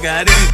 I got it.